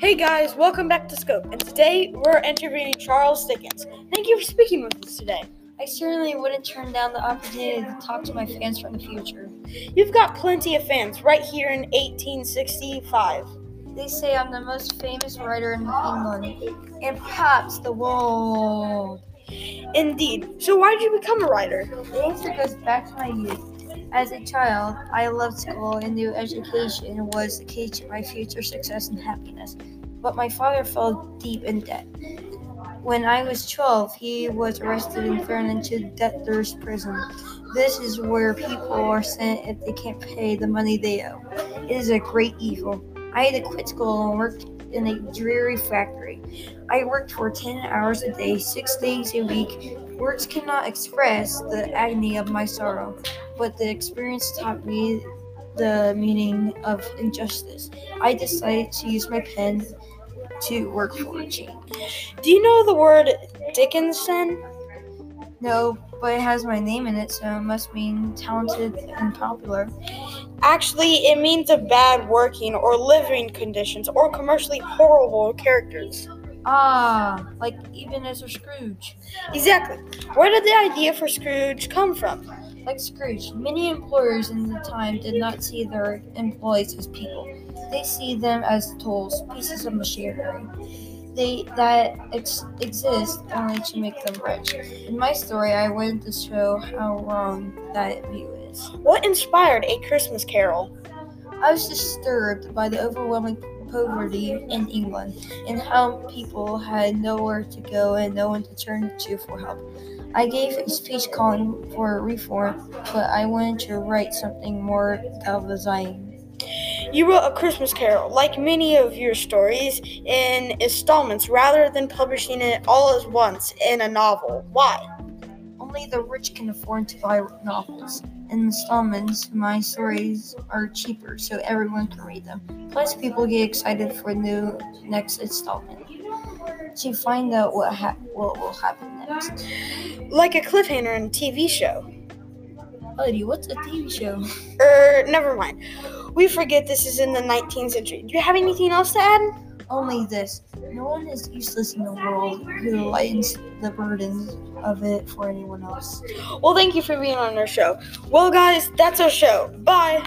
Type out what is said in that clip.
Hey guys, welcome back to Scope, and today we're interviewing Charles Dickens. Thank you for speaking with us today. I certainly wouldn't turn down the opportunity to talk to my fans from the future. You've got plenty of fans right here in 1865. They say I'm the most famous writer in England, and perhaps the world. Indeed. So why did you become a writer? The answer goes back to my youth. As a child, I loved school and knew education was the key to my future success and happiness. But my father fell deep in debt. When I was 12, he was arrested and thrown into debtor's prison. This is where people are sent if they can't pay the money they owe. It is a great evil. I had to quit school and work in a dreary factory. I worked for 10 hours a day, six days a week. Words cannot express the agony of my sorrow, but the experience taught me the meaning of injustice. I decided to use my pen to work for a change. Do you know the word Dickensian? No, but it has my name in it, so it must mean talented and popular. Actually, it means of bad working or living conditions or commercially horrible characters. Ah, like Ebenezer Scrooge. Exactly. Where did the idea for Scrooge come from? Like Scrooge, many employers in the time did not see their employees as people. They see them as tools, pieces of machinery. They that ex- exist only to make them rich. In my story, I wanted to show how wrong that view is. What inspired A Christmas Carol? I was disturbed by the overwhelming poverty in England and how people had nowhere to go and no one to turn to for help. I gave a speech calling for reform, but I wanted to write something more of a galvanizing. You wrote A Christmas Carol, like many of your stories, in installments rather than publishing it all at once in a novel. Why? Only the rich can afford to buy novels. In installments, my stories are cheaper, so everyone can read them. Plus, people get excited for the next installment to find out what ha- what will happen next. Like a cliffhanger in a TV show. Buddy, what's a TV show? Er, never mind. We forget this is in the 19th century. Do you have anything else to add? Only this: no one is useless in the world who lightens the burdens of it for anyone else. Well, thank you for being on our show. Well, guys, that's our show. Bye.